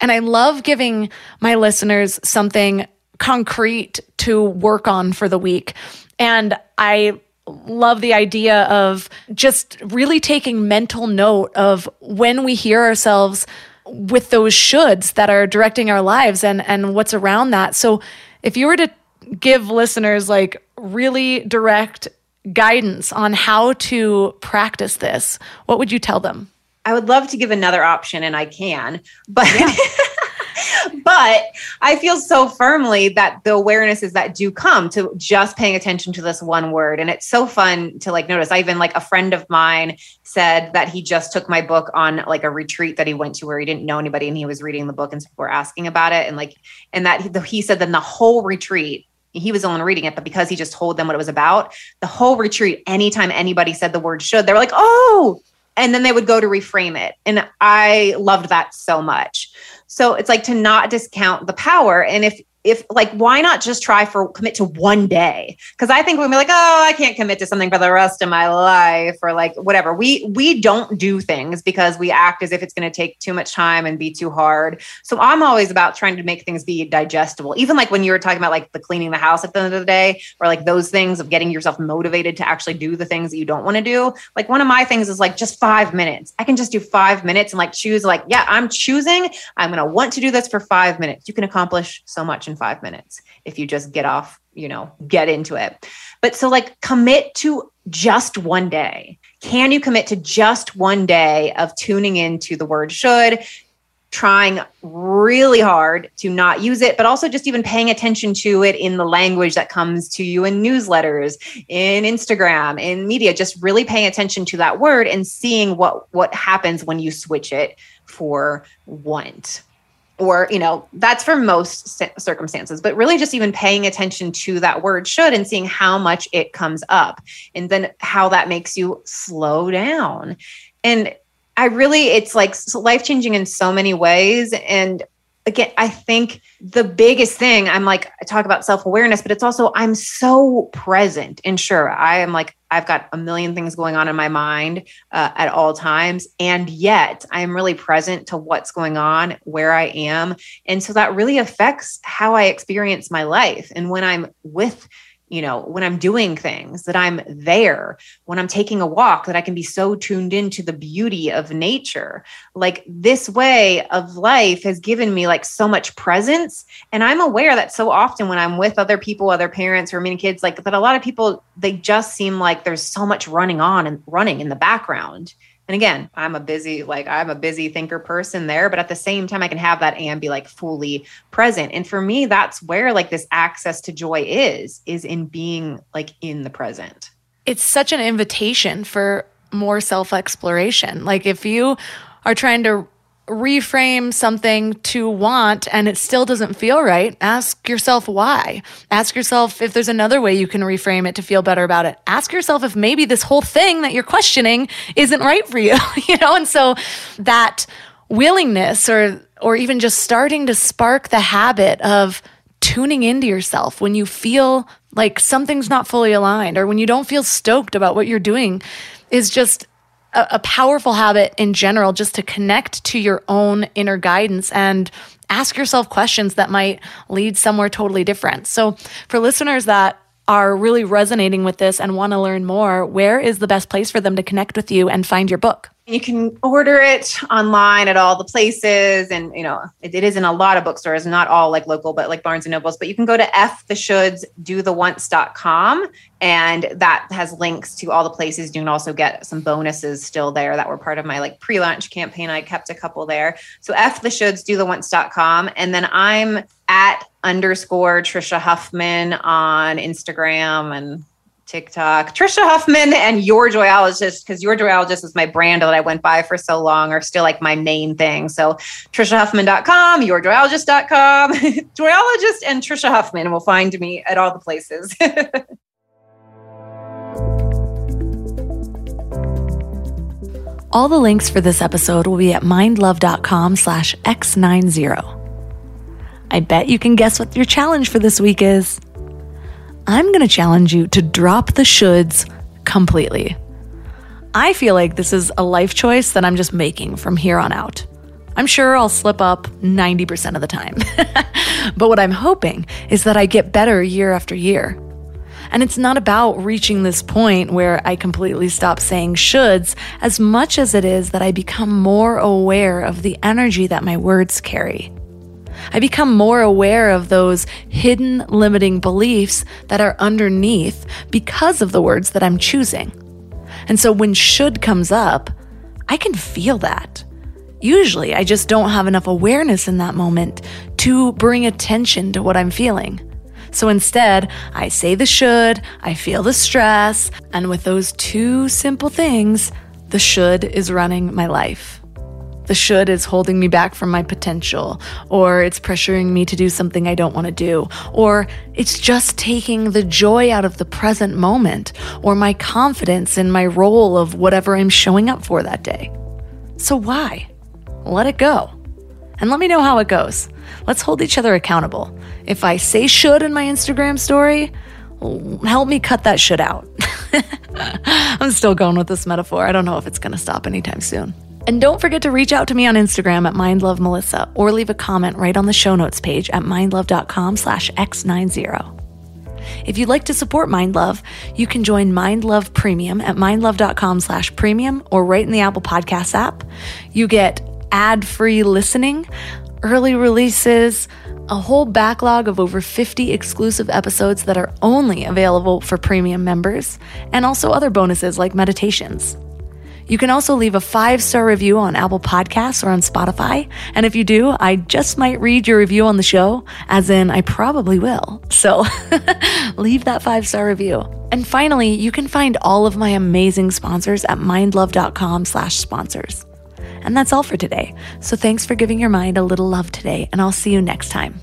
And I love giving my listeners something concrete to work on for the week. And I love the idea of just really taking mental note of when we hear ourselves with those shoulds that are directing our lives and and what's around that. So if you were to give listeners like really direct guidance on how to practice this, what would you tell them? I would love to give another option and I can, but yeah. *laughs* *laughs* but I feel so firmly that the awarenesses that do come to just paying attention to this one word. And it's so fun to like notice. I even like a friend of mine said that he just took my book on like a retreat that he went to where he didn't know anybody and he was reading the book and people were asking about it. And like, and that he, he said then the whole retreat, he was the one reading it, but because he just told them what it was about, the whole retreat, anytime anybody said the word should, they were like, oh, and then they would go to reframe it. And I loved that so much. So it's like to not discount the power. And if if like why not just try for commit to one day? Because i think we'll be like oh i can't commit to something for the rest of my life or like whatever. We we don't do things because we act as if it's going to take too much time and be too hard. So i'm always about trying to make things be digestible. Even like when you were talking about like the cleaning the house at the end of the day or like those things of getting yourself motivated to actually do the things that you don't want to do. Like one of my things is like just five minutes. I can just do five minutes and like choose like yeah i'm choosing. I'm going to want to do this for five minutes. You can accomplish so much in five minutes if you just get off, you know, get into it. But so, like, commit to just one day. Can you commit to just one day of tuning into the word should, trying really hard to not use it, but also just even paying attention to it in the language that comes to you in newsletters, in Instagram, in media, just really paying attention to that word and seeing what what happens when you switch it for want or you know that's for most circumstances but really just even paying attention to that word should and seeing how much it comes up and then how that makes you slow down. And i really it's like life changing in so many ways and again, I think the biggest thing I'm like, I talk about self awareness, but it's also I'm so present. And sure, I am like, I've got a million things going on in my mind uh, at all times. And yet I am really present to what's going on, where I am. And so that really affects how I experience my life. And when I'm with you know, when I'm doing things, that I'm there, when I'm taking a walk, that I can be so tuned into the beauty of nature. Like this way of life has given me like so much presence. And I'm aware that so often when I'm with other people, other parents or many kids, like that a lot of people, they just seem like there's so much running on and running in the background. And again, I'm a busy, like I'm a busy thinker person there, but at the same time, I can have that and be like fully present. And for me, that's where like this access to joy is, is in being like in the present. It's such an invitation for more self exploration. Like if you are trying to reframe something to want and it still doesn't feel right, ask yourself why. Ask yourself if there's another way you can reframe it to feel better about it. Ask yourself if maybe this whole thing that you're questioning isn't right for you, *laughs* you know? And so that willingness or or even just starting to spark the habit of tuning into yourself when you feel like something's not fully aligned or when you don't feel stoked about what you're doing is just a, a powerful habit in general just to connect to your own inner guidance and ask yourself questions that might lead somewhere totally different. So, for listeners that are really resonating with this and want to learn more, where is the best place for them to connect with you and find your book? You can order it online at all the places. And, you know, it, it is in a lot of bookstores, not all like local, but like Barnes and Nobles. But you can go to f the shoulds do the wants.com and that has links to all the places. You can also get some bonuses still there that were part of my like pre-launch campaign. I kept a couple there. So f the shoulds do the wants.com. And then I'm at underscore Tricia Huffman on Instagram and TikTok. Tricia Huffman and Your Joyologist, because Your Joyologist is my brand that I went by for so long, are still like my main thing. So TriciaHuffman.com, YourJoyologist.com, *laughs* Joyologist and Tricia Huffman will find me at all the places. *laughs* all the links for this episode will be at mindlove.com slash x90. I bet you can guess what your challenge for this week is. I'm going to challenge you to drop the shoulds completely. I feel like this is a life choice that I'm just making from here on out. I'm sure I'll slip up 90% of the time. *laughs* but what I'm hoping is that I get better year after year. And it's not about reaching this point where I completely stop saying shoulds as much as it is that I become more aware of the energy that my words carry. I become more aware of those hidden limiting beliefs that are underneath because of the words that I'm choosing. And so when should comes up, I can feel that. Usually, I just don't have enough awareness in that moment to bring attention to what I'm feeling. So instead, I say the should, I feel the stress, and with those two simple things, the should is running my life. The should is holding me back from my potential, or it's pressuring me to do something I don't want to do, or it's just taking the joy out of the present moment, or my confidence in my role of whatever I'm showing up for that day. So why? Let it go. And let me know how it goes. Let's hold each other accountable. If I say should in my Instagram story, help me cut that should out. *laughs* I'm still going with this metaphor. I don't know if it's going to stop anytime soon. And don't forget to reach out to me on Instagram at mindlovemelissa or leave a comment right on the show notes page at mindlove.com slash x90. If you'd like to support MindLove, you can join MindLove Premium at mindlove.com slash premium or right in the Apple Podcasts app. You get ad-free listening, early releases, a whole backlog of over 50 exclusive episodes that are only available for premium members, and also other bonuses like meditations. You can also leave a five star review on Apple Podcasts or on Spotify. And if you do, I just might read your review on the show, as in, I probably will. So *laughs* leave that five star review. And finally, you can find all of my amazing sponsors at mindlove.com slash sponsors. And that's all for today. So thanks for giving your mind a little love today, and I'll see you next time.